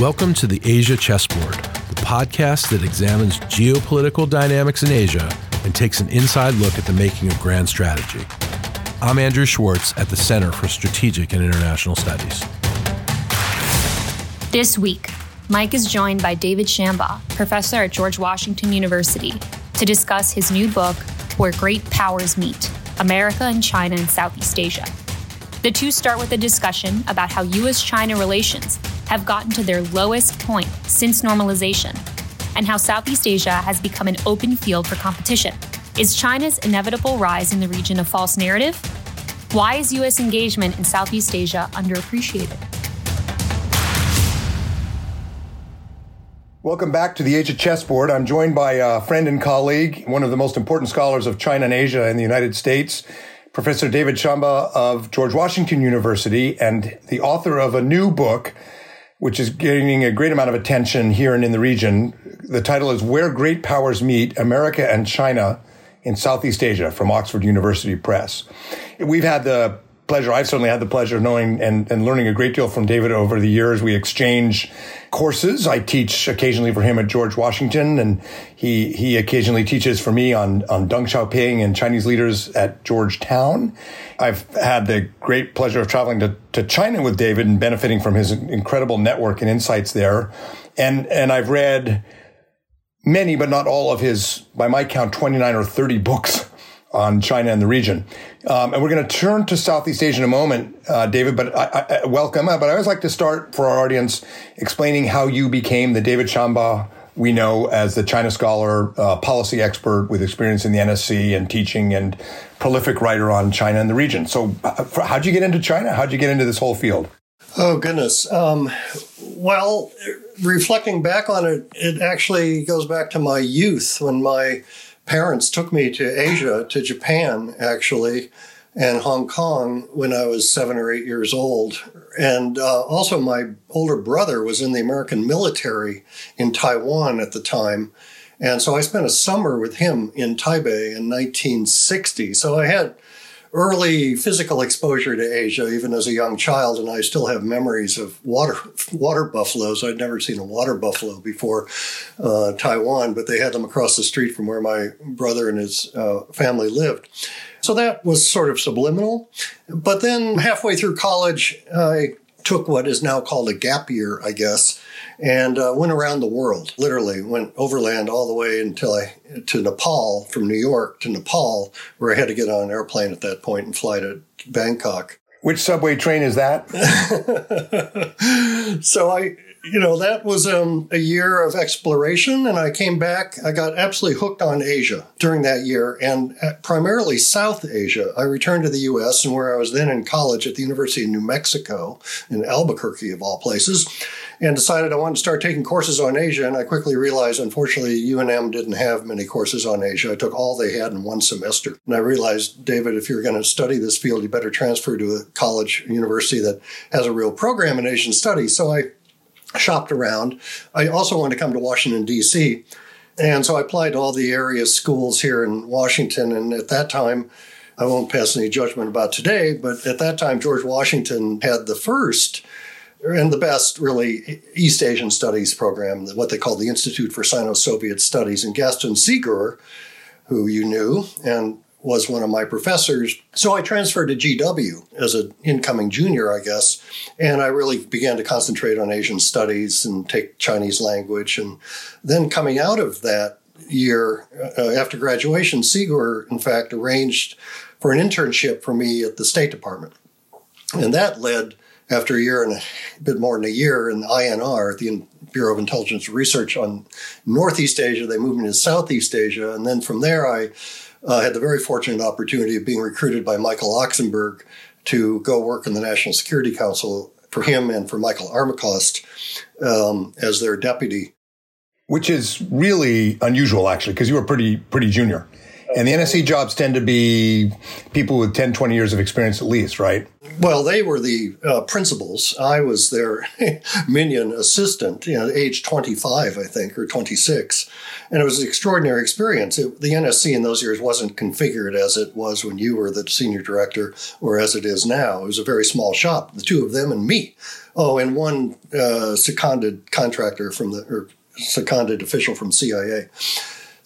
Welcome to the Asia Chessboard, the podcast that examines geopolitical dynamics in Asia and takes an inside look at the making of grand strategy. I'm Andrew Schwartz at the Center for Strategic and International Studies. This week, Mike is joined by David Shambaugh, professor at George Washington University, to discuss his new book, Where Great Powers Meet America and China in Southeast Asia. The two start with a discussion about how US China relations have gotten to their lowest point since normalization, and how Southeast Asia has become an open field for competition. Is China's inevitable rise in the region a false narrative? Why is US engagement in Southeast Asia underappreciated? Welcome back to the Asia Chessboard. I'm joined by a friend and colleague, one of the most important scholars of China and Asia in the United States, Professor David Shambaugh of George Washington University, and the author of a new book, which is gaining a great amount of attention here and in the region. The title is Where Great Powers Meet America and China in Southeast Asia from Oxford University Press. We've had the pleasure, I've certainly had the pleasure of knowing and, and learning a great deal from David over the years. We exchange courses. I teach occasionally for him at George Washington, and he he occasionally teaches for me on on Deng Xiaoping and Chinese leaders at Georgetown. I've had the great pleasure of traveling to, to China with David and benefiting from his incredible network and insights there. And and I've read many, but not all of his, by my count, 29 or 30 books on China and the region. Um, and we're going to turn to Southeast Asia in a moment, uh, David, but I, I, welcome. Uh, but I always like to start for our audience explaining how you became the David Shambaugh we know as the China scholar, uh, policy expert with experience in the NSC and teaching and prolific writer on China and the region. So uh, how'd you get into China? How'd you get into this whole field? Oh, goodness. Um, well, reflecting back on it, it actually goes back to my youth when my parents took me to Asia, to Japan, actually, and Hong Kong when I was seven or eight years old. And uh, also, my older brother was in the American military in Taiwan at the time. And so I spent a summer with him in Taipei in 1960. So I had early physical exposure to Asia, even as a young child, and I still have memories of water water buffaloes. I'd never seen a water buffalo before uh, Taiwan, but they had them across the street from where my brother and his uh, family lived. So that was sort of subliminal. But then halfway through college, I took what is now called a gap year, I guess, and uh, went around the world. Literally went overland all the way until I to Nepal from New York to Nepal, where I had to get on an airplane at that point and fly to Bangkok. Which subway train is that? so I you know, that was um, a year of exploration, and I came back. I got absolutely hooked on Asia during that year, and uh, primarily South Asia. I returned to the U.S., and where I was then in college at the University of New Mexico in Albuquerque, of all places, and decided I wanted to start taking courses on Asia. And I quickly realized, unfortunately, UNM didn't have many courses on Asia. I took all they had in one semester, and I realized, David, if you're going to study this field, you better transfer to a college, university that has a real program in Asian studies. So I shopped around. I also wanted to come to Washington, D.C. And so I applied to all the area schools here in Washington. And at that time, I won't pass any judgment about today, but at that time, George Washington had the first and the best, really, East Asian Studies program, what they called the Institute for Sino Soviet Studies. And Gaston Sigur, who you knew, and was one of my professors. So I transferred to GW as an incoming junior, I guess, and I really began to concentrate on Asian studies and take Chinese language. And then coming out of that year, uh, after graduation, Sigur, in fact, arranged for an internship for me at the State Department. And that led, after a year and a bit more than a year in INR, at the Bureau of Intelligence Research on Northeast Asia, they moved me to Southeast Asia. And then from there, I uh, had the very fortunate opportunity of being recruited by Michael Oksenberg to go work in the National Security Council for him and for Michael Armacost um, as their deputy. Which is really unusual, actually, because you were pretty pretty junior. And the NSC jobs tend to be people with 10, 20 years of experience at least, right? Well, they were the uh, principals. I was their minion assistant, you know, age 25, I think, or 26. And it was an extraordinary experience. It, the NSC in those years wasn't configured as it was when you were the senior director or as it is now. It was a very small shop, the two of them and me. Oh, and one uh, seconded contractor from the, or seconded official from CIA.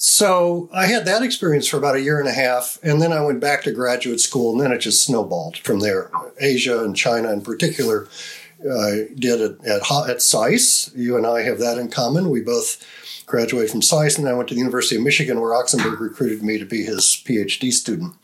So I had that experience for about a year and a half, and then I went back to graduate school, and then it just snowballed from there. Asia and China, in particular, I did it at at SAIS. You and I have that in common. We both graduated from SAIS, and I went to the University of Michigan, where Oksenberg recruited me to be his PhD student.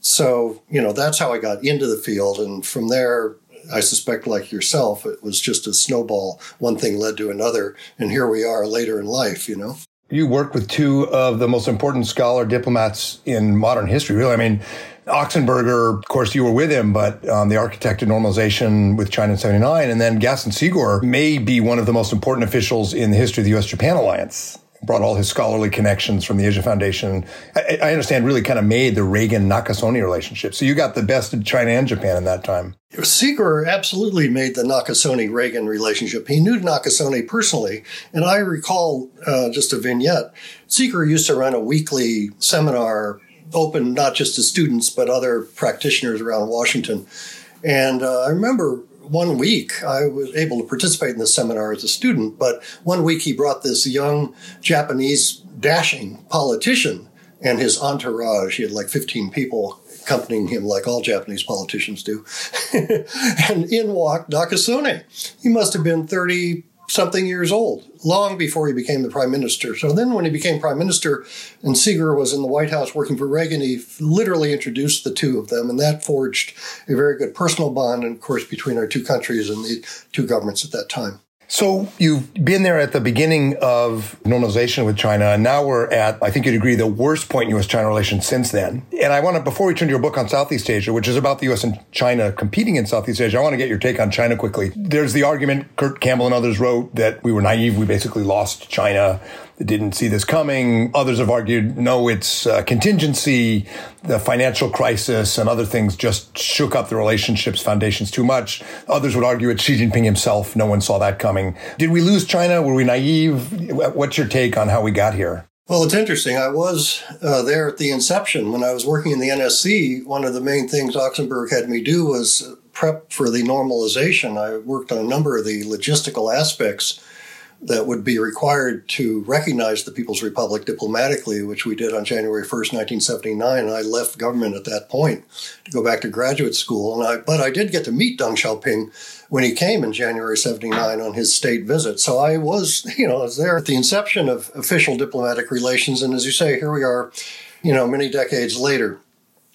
So you know that's how I got into the field, and from there I suspect, like yourself, it was just a snowball. One thing led to another, and here we are later in life, you know? You work with two of the most important scholar diplomats in modern history, really. I mean, Oxenberger, of course, you were with him, but um, the architect of normalization with China in 79. And then Gaston Sigur may be one of the most important officials in the history of the U.S. Japan alliance brought all his scholarly connections from the Asia Foundation. I, I understand really kind of made the Reagan Nakasone relationship. So you got the best of China and Japan in that time. Sigur absolutely made the Nakasone Reagan relationship. He knew Nakasone personally, and I recall uh, just a vignette. Sigur used to run a weekly seminar open not just to students but other practitioners around Washington. And uh, I remember one week I was able to participate in the seminar as a student, but one week he brought this young Japanese dashing politician and his entourage. He had like 15 people accompanying him, like all Japanese politicians do. and in walked Nakasone. He must have been 30 something years old, long before he became the prime minister. So then, when he became prime minister and Sigur was in the White House working for Reagan, he literally introduced the two of them, and that forged a very good personal bond, and of course, between our two countries and the two governments at that time. So you've been there at the beginning of normalization with China, and now we're at, I think you'd agree, the worst point in U.S.-China relations since then. And I want to, before we turn to your book on Southeast Asia, which is about the U.S. and China competing in Southeast Asia, I want to get your take on China quickly. There's the argument Kurt Campbell and others wrote that we were naive. We basically lost China didn't see this coming. Others have argued, no, it's uh, contingency. The financial crisis and other things just shook up the relationships foundations too much. Others would argue it's Xi Jinping himself. No one saw that coming. Did we lose China? Were we naive? What's your take on how we got here? Well, it's interesting. I was uh, there at the inception when I was working in the NSC. One of the main things Oksenberg had me do was prep for the normalization. I worked on a number of the logistical aspects that would be required to recognize the People's Republic diplomatically, which we did on January 1st, 1979. I left government at that point to go back to graduate school. And I, but I did get to meet Deng Xiaoping when he came in January 79 on his state visit. So I was, you know, I was there at the inception of official diplomatic relations. And as you say, here we are, you know, many decades later.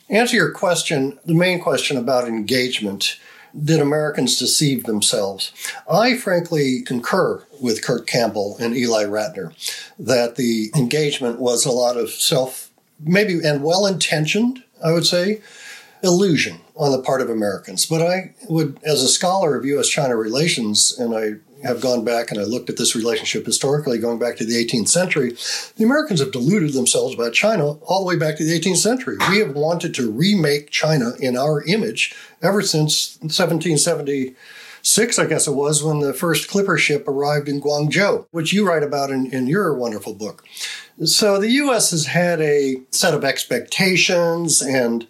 Answer your question, the main question about engagement did Americans deceive themselves? I frankly concur with Kurt Campbell and Ely Ratner that the engagement was a lot of self, maybe, and well intentioned, I would say, illusion on the part of Americans. But I would, as a scholar of U.S. China relations, and I have gone back and I looked at this relationship historically, going back to the 18th century, the Americans have deluded themselves about China all the way back to the 18th century. We have wanted to remake China in our image ever since 1776, I guess it was, when the first clipper ship arrived in Guangzhou, which you write about in, in your wonderful book. So the U.S. has had a set of expectations and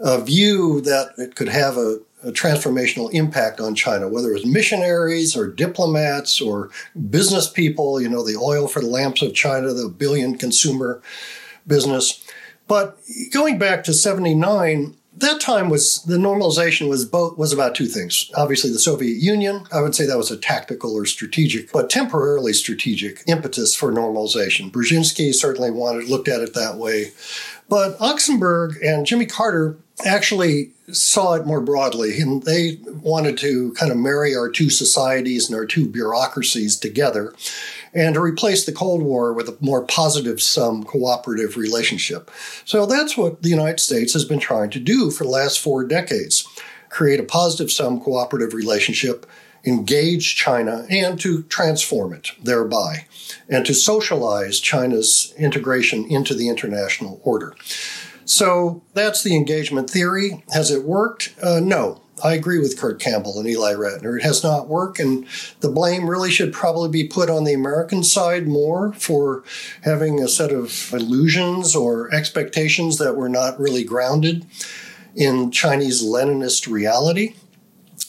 a view that it could have a a transformational impact on China, whether it was missionaries or diplomats or business people, you know, the oil for the lamps of China, the billion consumer business. But going back to 79, that time was the normalization was both was about two things. Obviously, the Soviet Union. I would say that was a tactical or strategic, but temporarily strategic impetus for normalization. Brzezinski certainly wanted looked at it that way, but Oksenberg and Jimmy Carter actually saw it more broadly, and they wanted to kind of marry our two societies and our two bureaucracies together and to replace the Cold War with a more positive sum cooperative relationship. So that's what the United States has been trying to do for the last four decades create a positive sum cooperative relationship engage China and to transform it thereby, and to socialize China's integration into the international order. So that's the engagement theory. Has it worked? Uh, no. I agree with Kurt Campbell and Ely Ratner. It has not worked, and the blame really should probably be put on the American side more for having a set of illusions or expectations that were not really grounded in Chinese Leninist reality.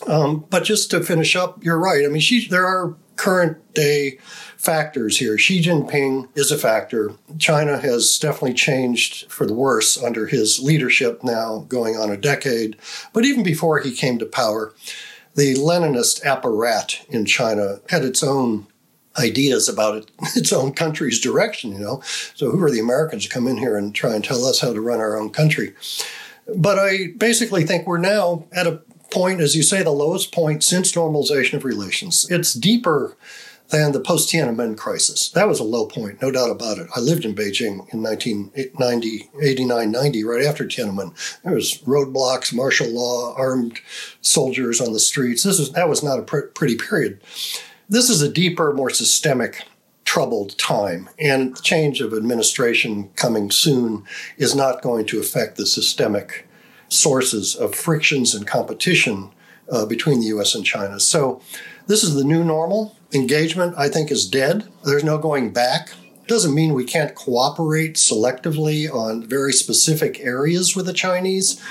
Um, but just to finish up, you're right. I mean, she, there are current day factors here. Xi Jinping is a factor. China has definitely changed for the worse under his leadership now, going on a decade. But even before he came to power, the Leninist apparat in China had its own ideas about it, its own country's direction, you know. So who are the Americans to come in here and try and tell us how to run our own country? But I basically think we're now at a point, as you say, the lowest point since normalization of relations. It's deeper than the post Tiananmen crisis. That was a low point, no doubt about it. I lived in Beijing in 1990, 89, 90, right after Tiananmen. There was roadblocks, martial law, armed soldiers on the streets. This is that was not a pr- pretty period. This is a deeper, more systemic troubled time, and the change of administration coming soon is not going to affect the systemic sources of frictions and competition uh, between the US and China. So, this is the new normal. Engagement, I think, is dead. There's no going back. Doesn't mean we can't cooperate selectively on very specific areas with the Chinese,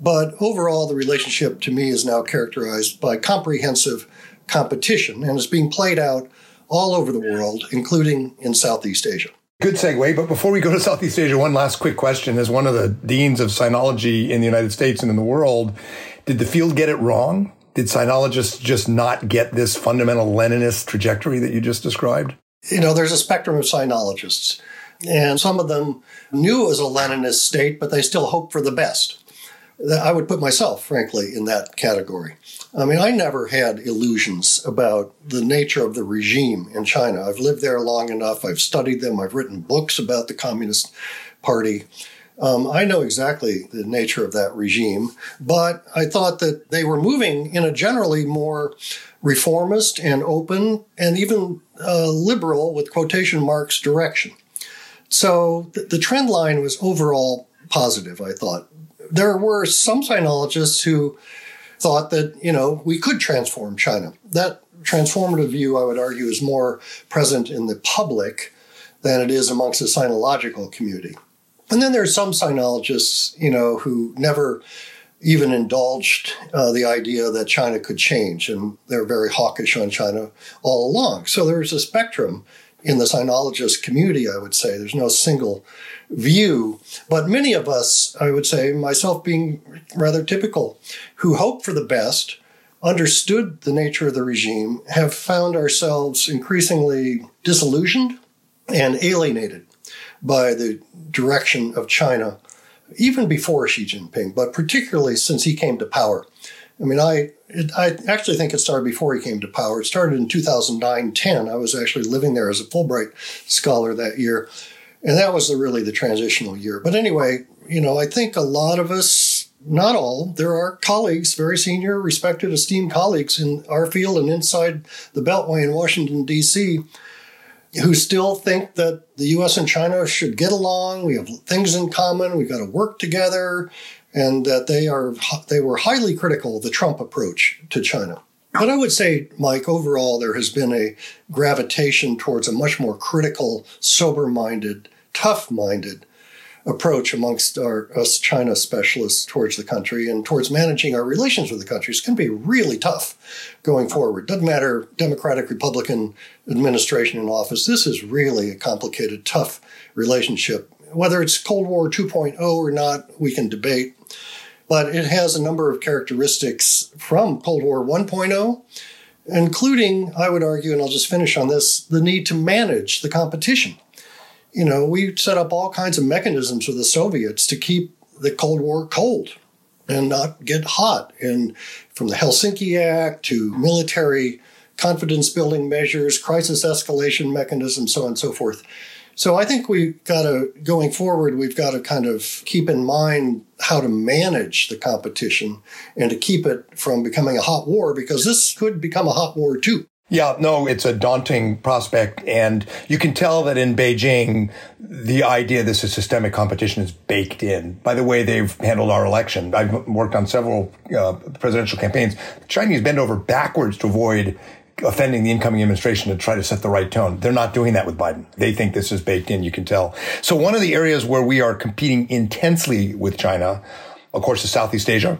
but overall, the relationship to me is now characterized by comprehensive competition and is being played out all over the world, including in Southeast Asia. Good segue. But before we go to Southeast Asia, one last quick question. As one of the deans of sinology in the United States and in the world, did the field get it wrong? Did sinologists just not get this fundamental Leninist trajectory that you just described? You know, there's a spectrum of sinologists, and some of them knew it was a Leninist state, but they still hoped for the best. I would put myself, frankly, in that category. I mean, I never had illusions about the nature of the regime in China. I've lived there long enough. I've studied them. I've written books about the Communist Party. Um, I know exactly the nature of that regime, but I thought that they were moving in a generally more reformist and open and even uh, liberal, with quotation marks, direction. So th- the trend line was overall positive, I thought. There were some sinologists who thought that, you know, we could transform China. That transformative view, I would argue, is more present in the public than it is amongst the sinological community. And then there are some sinologists, you know, who never even indulged uh, the idea that China could change, and they're very hawkish on China all along. So there's a spectrum in the sinologist community, I would say. There's no single view, but many of us, I would say, myself being rather typical, who hope for the best, understood the nature of the regime, have found ourselves increasingly disillusioned and alienated by the direction of China, even before Xi Jinping, but particularly since he came to power. I mean, I it, I actually think it started before he came to power. It started in 2009 10. I was actually living there as a Fulbright scholar that year. And that was the, really the transitional year. But anyway, you know, I think a lot of us, not all, there are colleagues, very senior, respected, esteemed colleagues in our field and inside the Beltway in Washington, D.C., who still think that the U.S. and China should get along. We have things in common. We've got to work together, and that they are they were highly critical of the Trump approach to China. But I would say, Mike, overall, there has been a gravitation towards a much more critical, sober minded, tough minded approach amongst our us China specialists towards the country and towards managing our relations with the country. It's going to be really tough going forward. Doesn't matter Democratic, Republican administration in office. This is really a complicated, tough relationship. Whether it's Cold War 2.0 or not, we can debate. But it has a number of characteristics from Cold War 1.0, including, I would argue, and I'll just finish on this, the need to manage the competition you know, we set up all kinds of mechanisms with the Soviets to keep the Cold War cold and not get hot. And from the Helsinki Act to military confidence building measures, crisis escalation mechanisms, so on and so forth. So I think we've got to, going forward, we've got to kind of keep in mind how to manage the competition and to keep it from becoming a hot war because this could become a hot war too. Yeah, no, it's a daunting prospect. And you can tell that in Beijing, the idea this is systemic competition is baked in by the way they've handled our election. I've worked on several uh, presidential campaigns. The Chinese bend over backwards to avoid offending the incoming administration to try to set the right tone. They're not doing that with Biden. They think this is baked in, you can tell. So one of the areas where we are competing intensely with China of course, to Southeast Asia.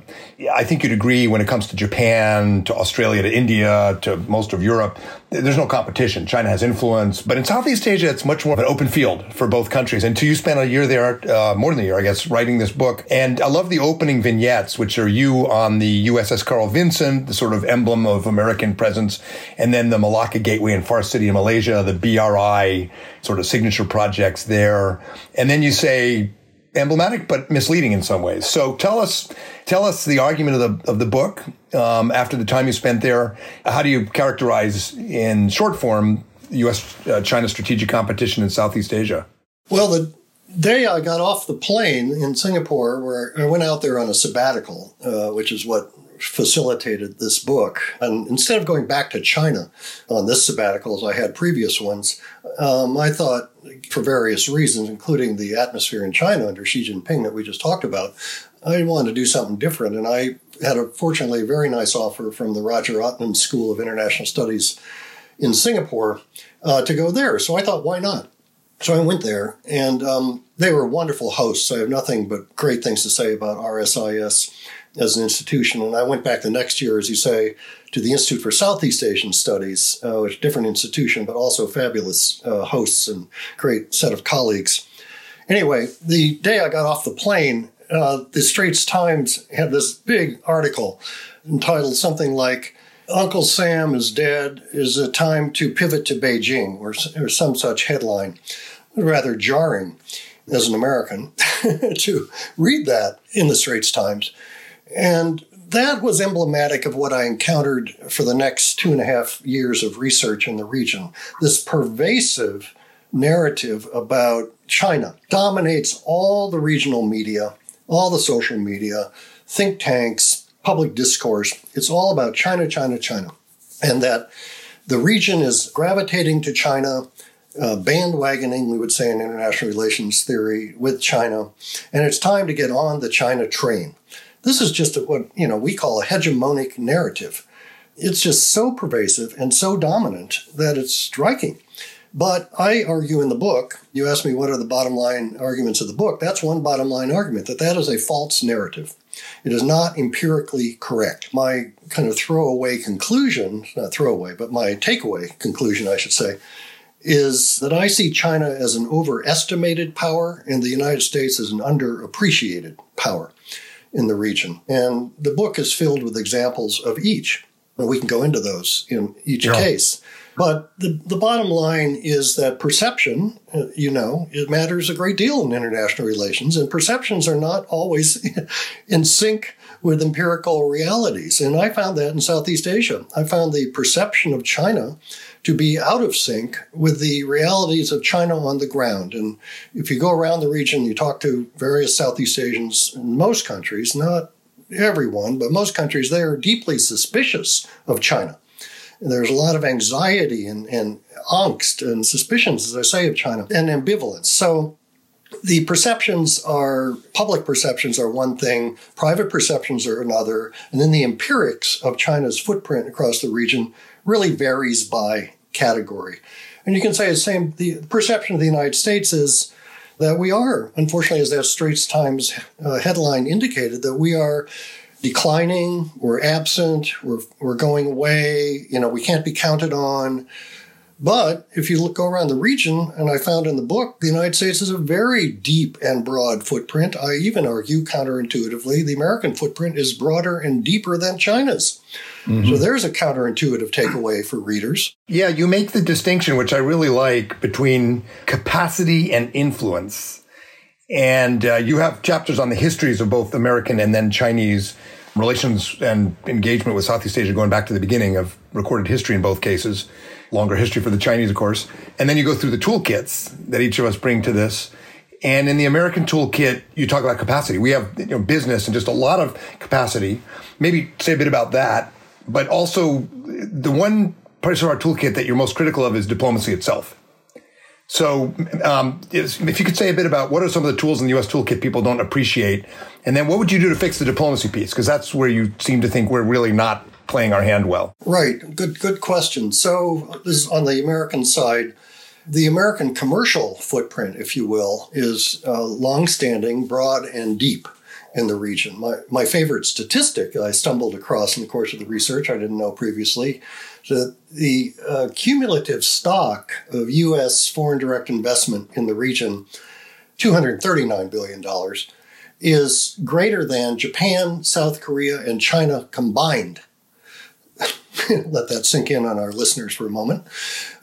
I think you'd agree when it comes to Japan, to Australia, to India, to most of Europe, there's no competition. China has influence, but in Southeast Asia, it's much more of an open field for both countries. And to you spent a year there, uh, more than a year, I guess, writing this book. And I love the opening vignettes, which are you on the USS Carl Vinson, the sort of emblem of American presence, and then the Malacca Gateway in Forest City in Malaysia, the BRI sort of signature projects there. And then you say, emblematic but misleading in some ways. So tell us, tell us the argument of the of the book um, after the time you spent there. How do you characterize in short form U.S. Uh, China strategic competition in Southeast Asia? Well, the day I got off the plane in Singapore, where I went out there on a sabbatical, uh, which is what facilitated this book. And instead of going back to China on this sabbatical as I had previous ones, um, I thought, for various reasons, including the atmosphere in China under Xi Jinping that we just talked about, I wanted to do something different. And I had a fortunately very nice offer from the Rajaratnam School of International Studies in Singapore uh, to go there. So I thought, why not? So I went there, and um, they were wonderful hosts. I have nothing but great things to say about RSIS as an institution. And I went back the next year, as you say, to the Institute for Southeast Asian Studies, uh, which is a different institution, but also fabulous uh, hosts and great set of colleagues. Anyway, the day I got off the plane, uh, the Straits Times had this big article entitled something like Uncle Sam is dead. Is it time to pivot to Beijing? Or, or some such headline. Rather jarring as an American to read that in the Straits Times. And that was emblematic of what I encountered for the next two and a half years of research in the region. This pervasive narrative about China dominates all the regional media, all the social media, think tanks, public discourse. It's all about China, China, China. And that the region is gravitating to China, uh, bandwagoning, we would say in international relations theory, with China. And it's time to get on the China train. This is just what you know we call a hegemonic narrative. It's just so pervasive and so dominant that it's striking. But I argue in the book, you ask me what are the bottom line arguments of the book. That's one bottom line argument that that is a false narrative. It is not empirically correct. My kind of throwaway conclusion, not throwaway, but my takeaway conclusion, I should say, is that I see China as an overestimated power and the United States as an underappreciated power in the region. And the book is filled with examples of each. And we can go into those in each yeah. case. But the, the bottom line is that perception, you know, it matters a great deal in international relations, and perceptions are not always in sync with empirical realities. And I found that in Southeast Asia. I found the perception of China to be out of sync with the realities of China on the ground. And if you go around the region, you talk to various Southeast Asians in most countries, not everyone, but most countries, they are deeply suspicious of China. And there's a lot of anxiety and, and angst and suspicions, as I say, of China and ambivalence. So the perceptions are public perceptions are one thing, private perceptions are another, and then the empirics of China's footprint across the region really varies by category. And you can say the same, the perception of the United States is that we are, unfortunately, as that Straits Times uh, headline indicated, that we are declining, we're absent, we're, we're going away, you know, we can't be counted on. But if you look go around the region, and I found in the book, the United States has a very deep and broad footprint. I even argue counterintuitively, the American footprint is broader and deeper than China's. Mm-hmm. So there's a counterintuitive takeaway for readers. Yeah, you make the distinction, which I really like, between capacity and influence. And uh, you have chapters on the histories of both American and then Chinese relations and engagement with Southeast Asia going back to the beginning of recorded history in both cases. Longer history for the Chinese, of course. And then you go through the toolkits that each of us bring to this. And in the American toolkit, you talk about capacity. We have you know, business and just a lot of capacity. Maybe say a bit about that. But also, the one part of our toolkit that you're most critical of is diplomacy itself. So, um, if you could say a bit about what are some of the tools in the U.S. toolkit people don't appreciate, and then what would you do to fix the diplomacy piece? Because that's where you seem to think we're really not playing our hand well. Right. Good. Good question. So, this is on the American side. The American commercial footprint, if you will, is uh, longstanding, broad, and deep in the region. My, my favorite statistic I stumbled across in the course of the research, I didn't know previously, that the uh, cumulative stock of U.S. foreign direct investment in the region, $239 billion, is greater than Japan, South Korea, and China combined. Let that sink in on our listeners for a moment.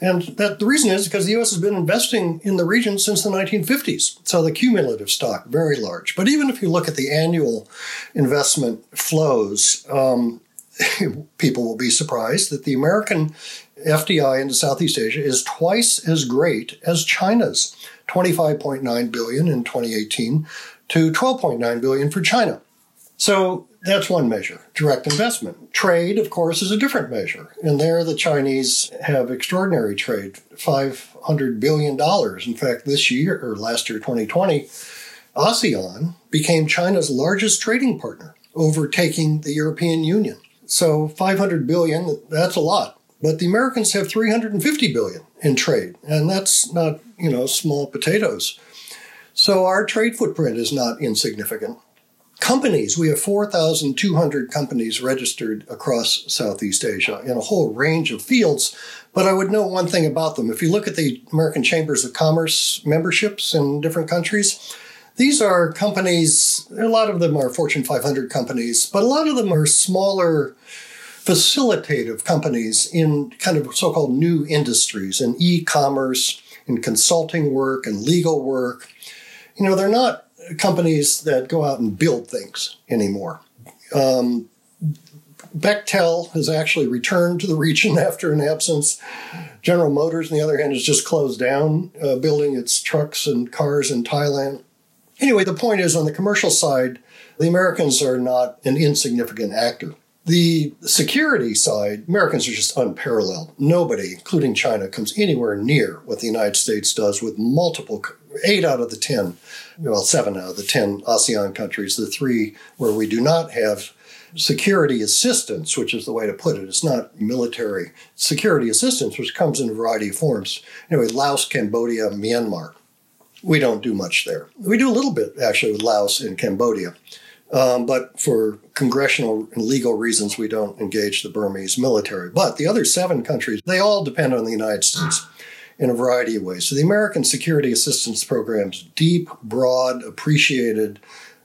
And that the reason is because the U.S. has been investing in the region since the 1950s. So the cumulative stock, very large. But even if you look at the annual investment flows, um, people will be surprised that the American FDI into Southeast Asia is twice as great as China's 25.9 billion in 2018 to 12.9 billion for China. So that's one measure, direct investment. Trade, of course, is a different measure. And there the Chinese have extraordinary trade, $500 billion. In fact, this year, or last year, 2020, ASEAN became China's largest trading partner, overtaking the European Union. So 500 billion, that's a lot. But the Americans have 350 billion in trade, and that's not, you know, small potatoes. So our trade footprint is not insignificant companies. We have 4,200 companies registered across Southeast Asia in a whole range of fields. But I would know one thing about them. If you look at the American Chambers of Commerce memberships in different countries, these are companies, a lot of them are Fortune 500 companies, but a lot of them are smaller facilitative companies in kind of so called new industries in e commerce, in consulting work, and legal work. You know, they're not companies that go out and build things anymore. Um, Bechtel has actually returned to the region after an absence. General Motors, on the other hand, has just closed down uh, building its trucks and cars in Thailand. Anyway, the point is on the commercial side, the Americans are not an insignificant actor. The security side, Americans are just unparalleled. Nobody, including China, comes anywhere near what the United States does with multiple, eight out of the 10, well, seven out of the 10 ASEAN countries, the three where we do not have security assistance, which is the way to put it. It's not military security assistance, which comes in a variety of forms. Anyway, Laos, Cambodia, Myanmar. We don't do much there. We do a little bit, actually, with Laos and Cambodia. Um, but for congressional and legal reasons, we don't engage the Burmese military. But the other seven countries, they all depend on the United States in a variety of ways. So the American security assistance programs, deep, broad, appreciated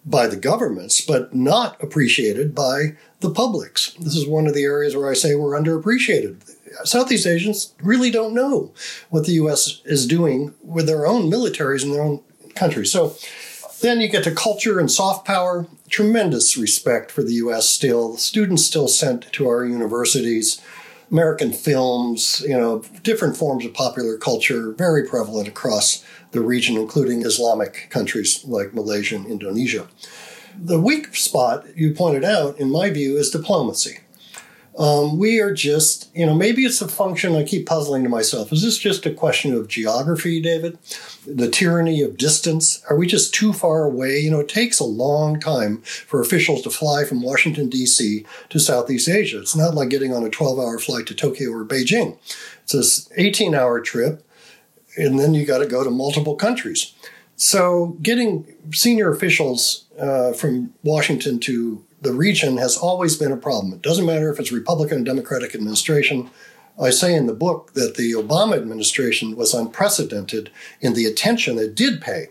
by the governments, but not appreciated by the publics. This is one of the areas where I say we're underappreciated. Southeast Asians really don't know what the U.S. is doing with their own militaries in their own countries. So then you get to culture and soft power. Tremendous respect for the US still. Students still sent to our universities. American films, you know, different forms of popular culture, very prevalent across the region, including Islamic countries like Malaysia and Indonesia. The weak spot you pointed out, in my view, is diplomacy. Um, we are just, you know, maybe it's a function I keep puzzling to myself. Is this just a question of geography, David? The tyranny of distance? Are we just too far away? You know, it takes a long time for officials to fly from Washington, D.C. to Southeast Asia. It's not like getting on a 12 hour flight to Tokyo or Beijing. It's an 18 hour trip, and then you got to go to multiple countries. So, getting senior officials uh, from Washington to the region has always been a problem. It doesn't matter if it's Republican or Democratic administration. I say in the book that the Obama administration was unprecedented in the attention it did pay.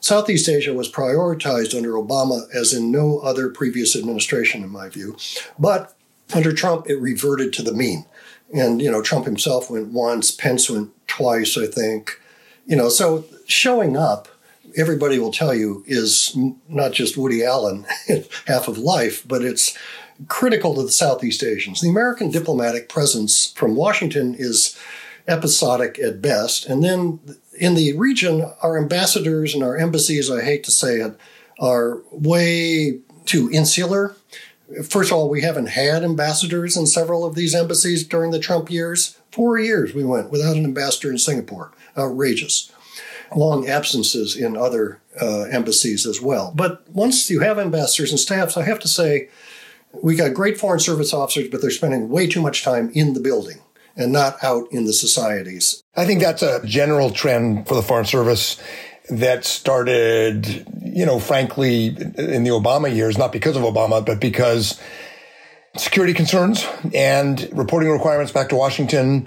Southeast Asia was prioritized under Obama as in no other previous administration, in my view. But under Trump, it reverted to the mean. And, you know, Trump himself went once, Pence went twice, I think. You know, so showing up everybody will tell you is not just Woody Allen, half of life, but it's critical to the Southeast Asians. The American diplomatic presence from Washington is episodic at best. And then in the region, our ambassadors and our embassies, I hate to say it, are way too insular. First of all, we haven't had ambassadors in several of these embassies during the Trump years. Four years we went without an ambassador in Singapore. Outrageous. Long absences in other uh, embassies as well. But once you have ambassadors and staffs, I have to say, we got great Foreign Service officers, but they're spending way too much time in the building and not out in the societies. I think that's a general trend for the Foreign Service that started, you know, frankly, in the Obama years, not because of Obama, but because security concerns and reporting requirements back to Washington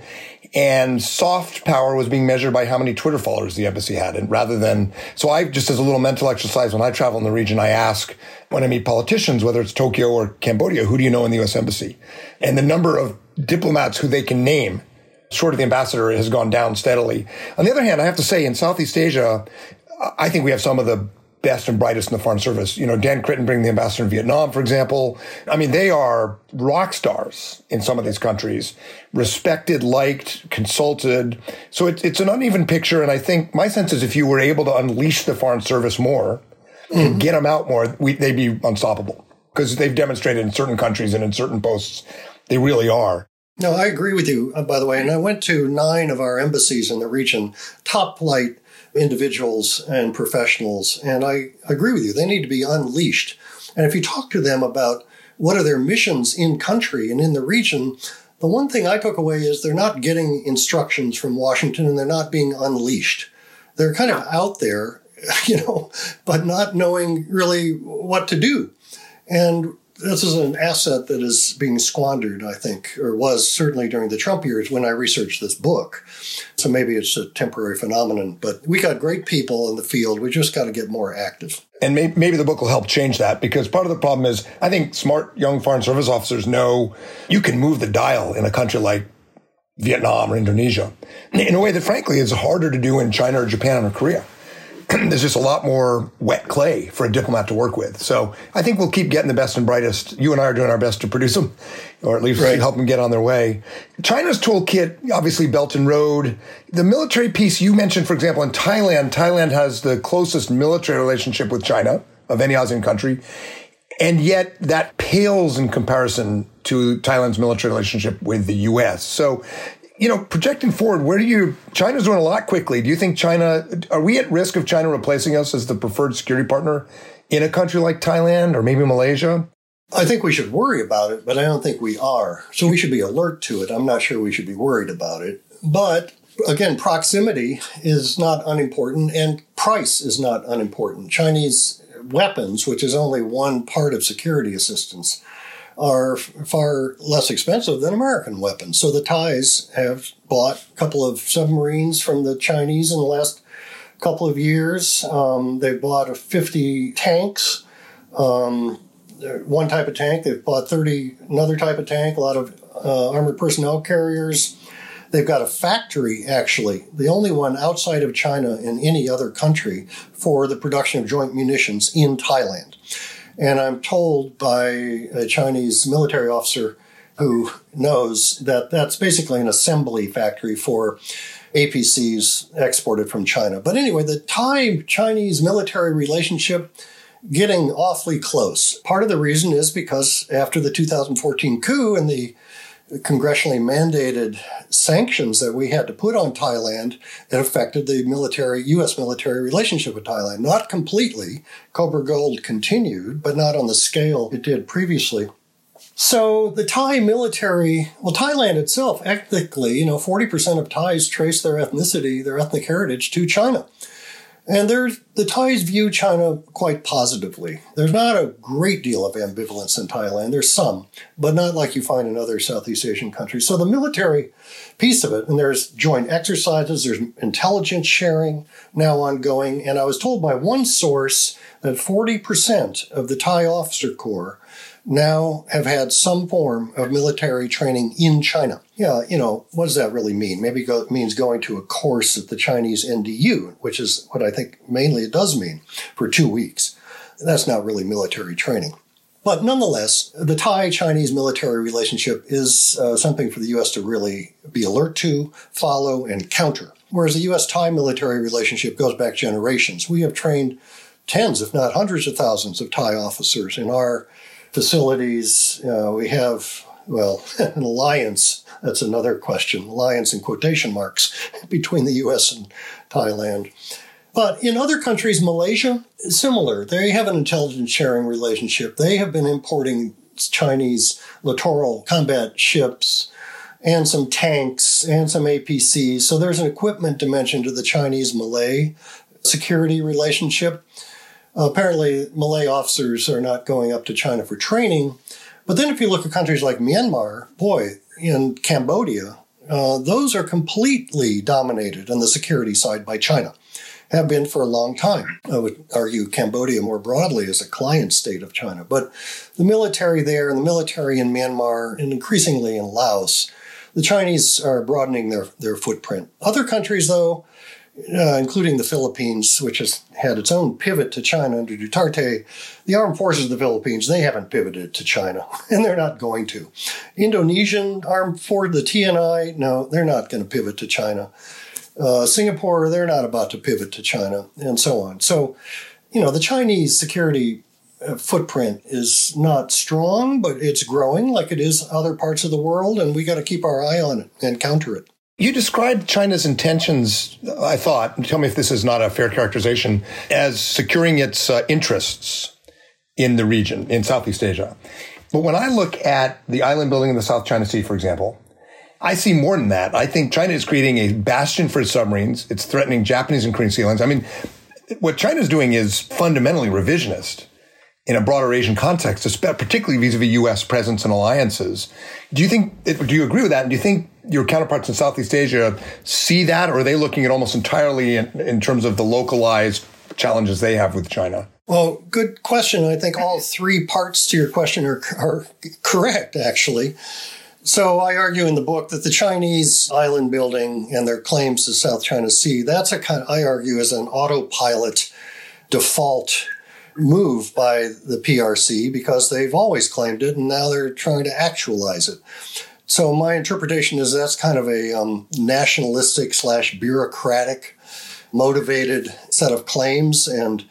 and soft power was being measured by how many Twitter followers the embassy had. And rather than, so I just as a little mental exercise, when I travel in the region, I ask when I meet politicians, whether it's Tokyo or Cambodia, who do you know in the U.S. embassy? And the number of diplomats who they can name short of the ambassador has gone down steadily. On the other hand, I have to say in Southeast Asia, I think we have some of the best and brightest in the foreign service. You know, Dan Kritenbrink the ambassador in Vietnam, for example. I mean, they are rock stars in some of these countries, respected, liked, consulted. So it, it's an uneven picture. And I think my sense is if you were able to unleash the foreign service more mm-hmm. and get them out more, we, they'd be unstoppable because they've demonstrated in certain countries and in certain posts, they really are. No, I agree with you, uh, by the way. And I went to nine of our embassies in the region, top flight individuals and professionals. And I agree with you. They need to be unleashed. And if you talk to them about what are their missions in country and in the region, the one thing I took away is they're not getting instructions from Washington and they're not being unleashed. They're kind of out there, you know, but not knowing really what to do. And this is an asset that is being squandered, I think, or was certainly during the Trump years when I researched this book. So maybe it's a temporary phenomenon, but we got great people in the field. We just got to get more active. And maybe the book will help change that because part of the problem is I think smart young foreign service officers know you can move the dial in a country like Vietnam or Indonesia in a way that frankly is harder to do in China or Japan or Korea. there's just a lot more wet clay for a diplomat to work with. So I think we'll keep getting the best and brightest. You and I are doing our best to produce them, or at least right. help them get on their way. China's toolkit, obviously Belt and Road. The military piece you mentioned, for example, in Thailand, Thailand has the closest military relationship with China of any ASEAN country. And yet that pales in comparison to Thailand's military relationship with the U.S. So you know, projecting forward, where do you? China's doing a lot quickly. Do you think China? Are we at risk of China replacing us as the preferred security partner in a country like Thailand or maybe Malaysia? I think we should worry about it, but I don't think we are. So we should be alert to it. I'm not sure we should be worried about it. But again, proximity is not unimportant and price is not unimportant. Chinese weapons, which is only one part of security assistance, are far less expensive than American weapons. So the Thais have bought a couple of submarines from the Chinese in the last couple of years. Um, they bought 50 tanks, um, one type of tank. They've bought 30 another type of tank, a lot of uh, armored personnel carriers. They've got a factory, actually, the only one outside of China in any other country for the production of joint munitions in Thailand. And I'm told by a Chinese military officer who knows that that's basically an assembly factory for APCs exported from China. But anyway, the Thai Chinese military relationship getting awfully close. Part of the reason is because after the 2014 coup and the congressionally mandated sanctions that we had to put on Thailand that affected the military, U.S. military relationship with Thailand. Not completely. Cobra Gold continued, but not on the scale it did previously. So the Thai military, well, Thailand itself, ethnically, you know, 40% of Thais trace their ethnicity, their ethnic heritage to China. And there's the Thais view China quite positively. There's not a great deal of ambivalence in Thailand. There's some, but not like you find in other Southeast Asian countries. So the military piece of it, and there's joint exercises, there's intelligence sharing now ongoing. And I was told by one source that 40% of the Thai officer corps now have had some form of military training in China. Yeah, you know, what does that really mean? Maybe it means going to a course at the Chinese NDU, which is what I think mainly it does mean for two weeks. That's not really military training. But nonetheless, the Thai Chinese military relationship is uh, something for the U.S. to really be alert to, follow, and counter. Whereas the U.S. Thai military relationship goes back generations. We have trained tens, if not hundreds of thousands of Thai officers in our facilities. Uh, we have, well, an alliance. That's another question. Alliance in quotation marks between the U.S. and Thailand. But in other countries, Malaysia, similar. They have an intelligence sharing relationship. They have been importing Chinese littoral combat ships and some tanks and some APCs. So there's an equipment dimension to the Chinese Malay security relationship. Uh, apparently, Malay officers are not going up to China for training. But then if you look at countries like Myanmar, boy, in Cambodia, uh, those are completely dominated on the security side by China have been for a long time. I would argue Cambodia more broadly is a client state of China. But the military there and the military in Myanmar and increasingly in Laos, the Chinese are broadening their, their footprint. Other countries, though, uh, including the Philippines, which has had its own pivot to China under Duterte, the armed forces of the Philippines, they haven't pivoted to China, and they're not going to. Indonesian armed force, the TNI, no, they're not going to pivot to China. Uh, Singapore, they're not about to pivot to China, and so on. So, you know, the Chinese security uh, footprint is not strong, but it's growing like it is other parts of the world, and we got to keep our eye on it and counter it. You described China's intentions, I thought, tell me if this is not a fair characterization, as securing its uh, interests in the region, in Southeast Asia. But when I look at the island building in the South China Sea, for example, I see more than that. I think China is creating a bastion for its submarines. It's threatening Japanese and Korean sea lines. I mean, what China is doing is fundamentally revisionist in a broader Asian context, particularly vis-a-vis U.S. presence and alliances. Do you think? Do you agree with that? And do you think your counterparts in Southeast Asia see that, or are they looking at almost entirely in, in terms of the localized challenges they have with China? Well, good question. I think all three parts to your question are, are correct, actually. So I argue in the book that the Chinese island building and their claims to South China Sea, that's a kind I argue is an autopilot default move by the PRC because they've always claimed it and now they're trying to actualize it. So my interpretation is that's kind of a um, nationalistic slash bureaucratic motivated set of claims and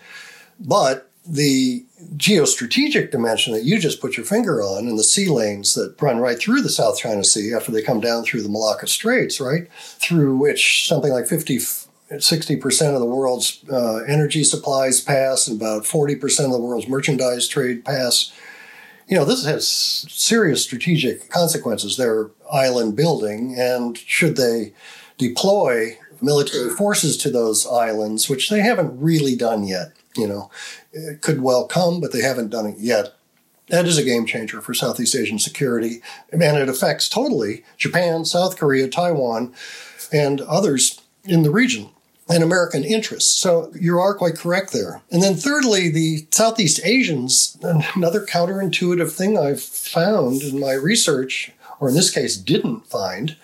but the geostrategic dimension that you just put your finger on and the sea lanes that run right through the South China Sea after they come down through the Malacca Straits, right? Through which something like 50, 60% of the world's uh, energy supplies pass and about 40% of the world's merchandise trade pass. You know, this has serious strategic consequences, their island building, and should they deploy military forces to those islands, which they haven't really done yet, you know, it could well come, but they haven't done it yet. That is a game changer for Southeast Asian security, and it affects totally Japan, South Korea, Taiwan, and others in the region and American interests. So you are quite correct there. And then thirdly, the Southeast Asians, another counterintuitive thing I've found in my research, or in this case didn't find,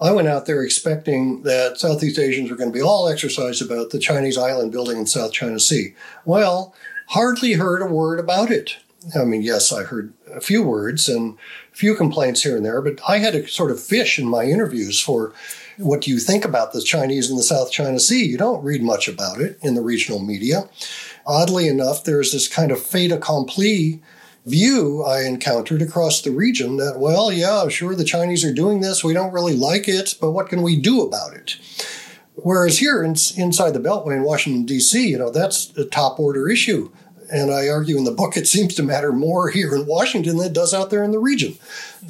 I went out there expecting that Southeast Asians were going to be all exercised about the Chinese island building in South China Sea. Well, hardly heard a word about it. I mean, yes, I heard a few words and a few complaints here and there, but I had to sort of fish in my interviews for what do you think about the Chinese in the South China Sea? You don't read much about it in the regional media. Oddly enough, there's this kind of fait accompli view I encountered across the region that, well, yeah, sure, the Chinese are doing this. We don't really like it, but what can we do about it? Whereas here in, inside the Beltway in Washington, D.C., you know, that's a top order issue. And I argue in the book it seems to matter more here in Washington than it does out there in the region.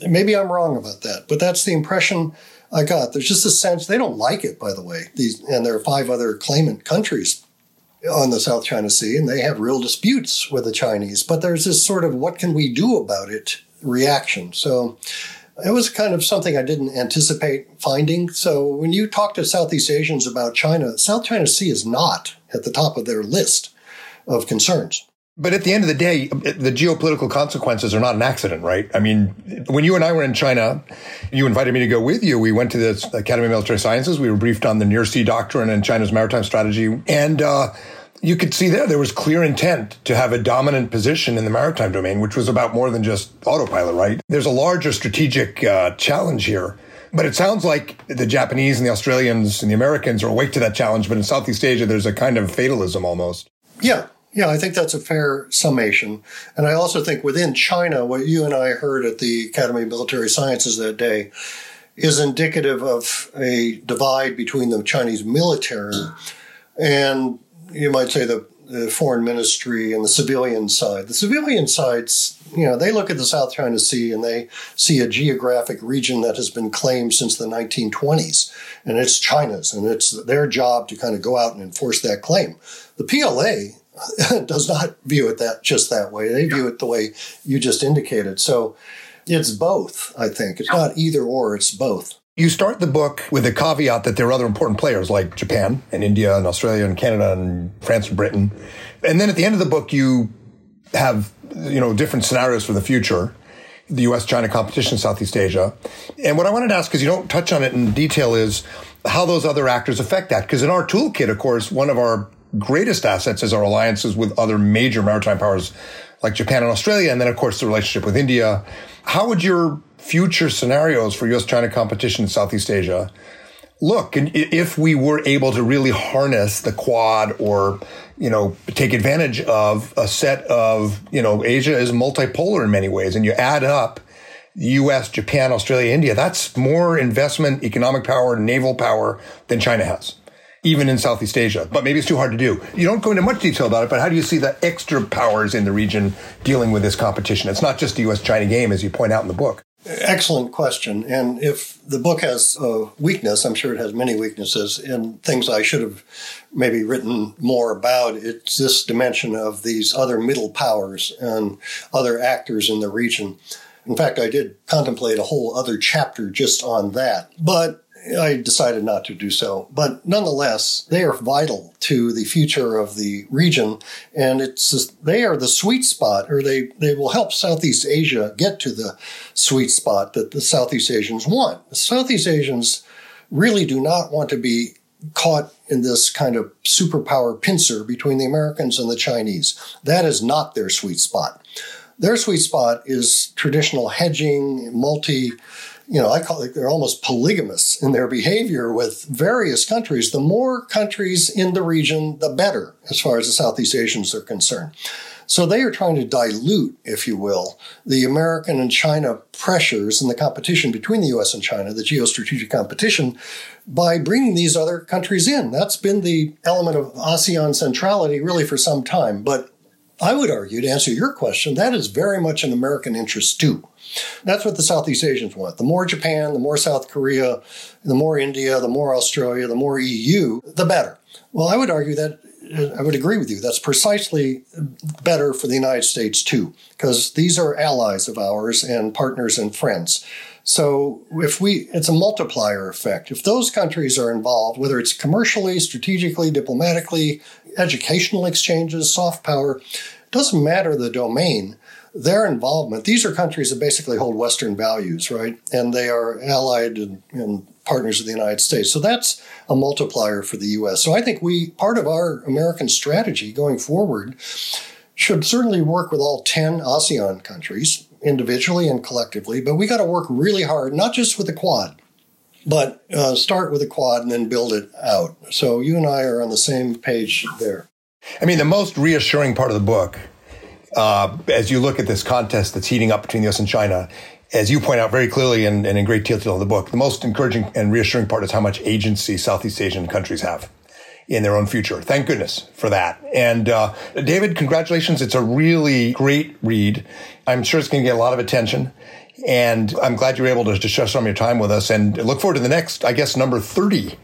Maybe I'm wrong about that, but that's the impression I got. There's just a sense they don't like it, by the way. These and there are five other claimant countries on the South China Sea, and they have real disputes with the Chinese. But there's this sort of what can we do about it reaction. So it was kind of something I didn't anticipate finding. So when you talk to Southeast Asians about China, South China Sea is not at the top of their list of concerns. But at the end of the day, the geopolitical consequences are not an accident, right? I mean, when you and I were in China, you invited me to go with you. We went to the Academy of Military Sciences. We were briefed on the near sea doctrine and China's maritime strategy. And, uh, you could see there, there was clear intent to have a dominant position in the maritime domain, which was about more than just autopilot, right? There's a larger strategic uh, challenge here. But it sounds like the Japanese and the Australians and the Americans are awake to that challenge. But in Southeast Asia, there's a kind of fatalism almost. Yeah. Yeah, I think that's a fair summation. And I also think within China, what you and I heard at the Academy of Military Sciences that day is indicative of a divide between the Chinese military and you might say the, the foreign ministry and the civilian side. The civilian sides, you know, they look at the South China Sea and they see a geographic region that has been claimed since the 1920s, and it's China's, and it's their job to kind of go out and enforce that claim. The PLA does not view it that just that way. They view it the way you just indicated. So it's both, I think. It's not either or, it's both. You start the book with a caveat that there are other important players like Japan and India and Australia and Canada and France and Britain. And then at the end of the book, you have, you know, different scenarios for the future. The US China competition in Southeast Asia. And what I wanted to ask, because you don't touch on it in detail, is how those other actors affect that. Because in our toolkit, of course, one of our greatest assets is our alliances with other major maritime powers like Japan and Australia. And then, of course, the relationship with India. How would your future scenarios for US China competition in Southeast Asia look and if we were able to really harness the quad or you know take advantage of a set of you know asia is multipolar in many ways and you add up us japan australia india that's more investment economic power naval power than china has even in southeast asia but maybe it's too hard to do you don't go into much detail about it but how do you see the extra powers in the region dealing with this competition it's not just the us china game as you point out in the book Excellent question. And if the book has a weakness, I'm sure it has many weaknesses and things I should have maybe written more about. It's this dimension of these other middle powers and other actors in the region. In fact, I did contemplate a whole other chapter just on that. But I decided not to do so. But nonetheless, they are vital to the future of the region. And it's, they are the sweet spot, or they, they will help Southeast Asia get to the sweet spot that the Southeast Asians want. The Southeast Asians really do not want to be caught in this kind of superpower pincer between the Americans and the Chinese. That is not their sweet spot. Their sweet spot is traditional hedging, multi you know, I call it they're almost polygamous in their behavior with various countries. The more countries in the region, the better, as far as the Southeast Asians are concerned. So they are trying to dilute, if you will, the American and China pressures and the competition between the US and China, the geostrategic competition, by bringing these other countries in. That's been the element of ASEAN centrality really for some time. But I would argue, to answer your question, that is very much an American interest too. That's what the Southeast Asians want. The more Japan, the more South Korea, the more India, the more Australia, the more EU, the better. Well, I would argue that uh, I would agree with you. That's precisely better for the United States too, because these are allies of ours and partners and friends. So if we, it's a multiplier effect. If those countries are involved, whether it's commercially, strategically, diplomatically, educational exchanges, soft power, doesn't matter the domain their involvement, these are countries that basically hold Western values, right? And they are allied and, and, partners of the United States. So that's a multiplier for the U.S. So I think we, part of our American strategy going forward, should certainly work with all 10 ASEAN countries individually and collectively, but we got to work really hard, not just with the Quad, but uh, start with the Quad and then build it out. So you and I are on the same page there. I mean, the most reassuring part of the book uh, as you look at this contest that's heating up between the U.S. and China, as you point out very clearly and, and in great detail in the book, the most encouraging and reassuring part is how much agency Southeast Asian countries have in their own future. Thank goodness for that. And uh, David, congratulations. It's a really great read. I'm sure it's going to get a lot of attention. And I'm glad you were able to, to share some of your time with us and look forward to the next, I guess, number 30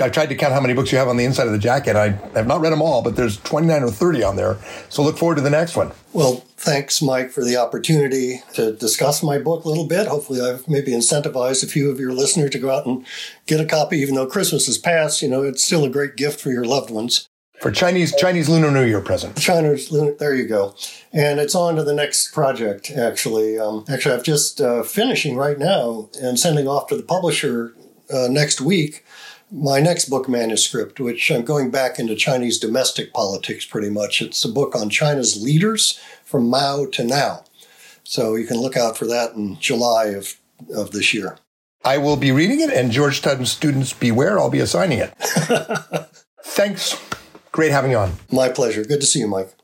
I tried to count how many books you have on the inside of the jacket. I have not read them all, but there's 29 or 30 on there. So look forward to the next one. Well, thanks, Mike, for the opportunity to discuss my book a little bit. Hopefully, I've maybe incentivized a few of your listeners to go out and get a copy, even though Christmas has passed. You know, it's still a great gift for your loved ones. For Chinese Chinese Lunar New Year present. China's Lunar, there you go. And it's on to the next project, actually. Um, actually, I'm just uh, finishing right now and sending off to the publisher uh, next week my next book manuscript, which I'm going back into Chinese domestic politics pretty much. It's a book on China's leaders from Mao to now. So you can look out for that in July of, of this year. I will be reading it, and George Georgetown students beware, I'll be assigning it. Thanks. Great having you on. My pleasure. Good to see you, Mike.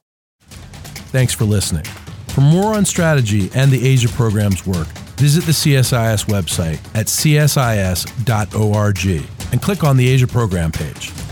Thanks for listening. For more on strategy and the Asia program's work, visit the CSIS website at csis.org and click on the Asia program page.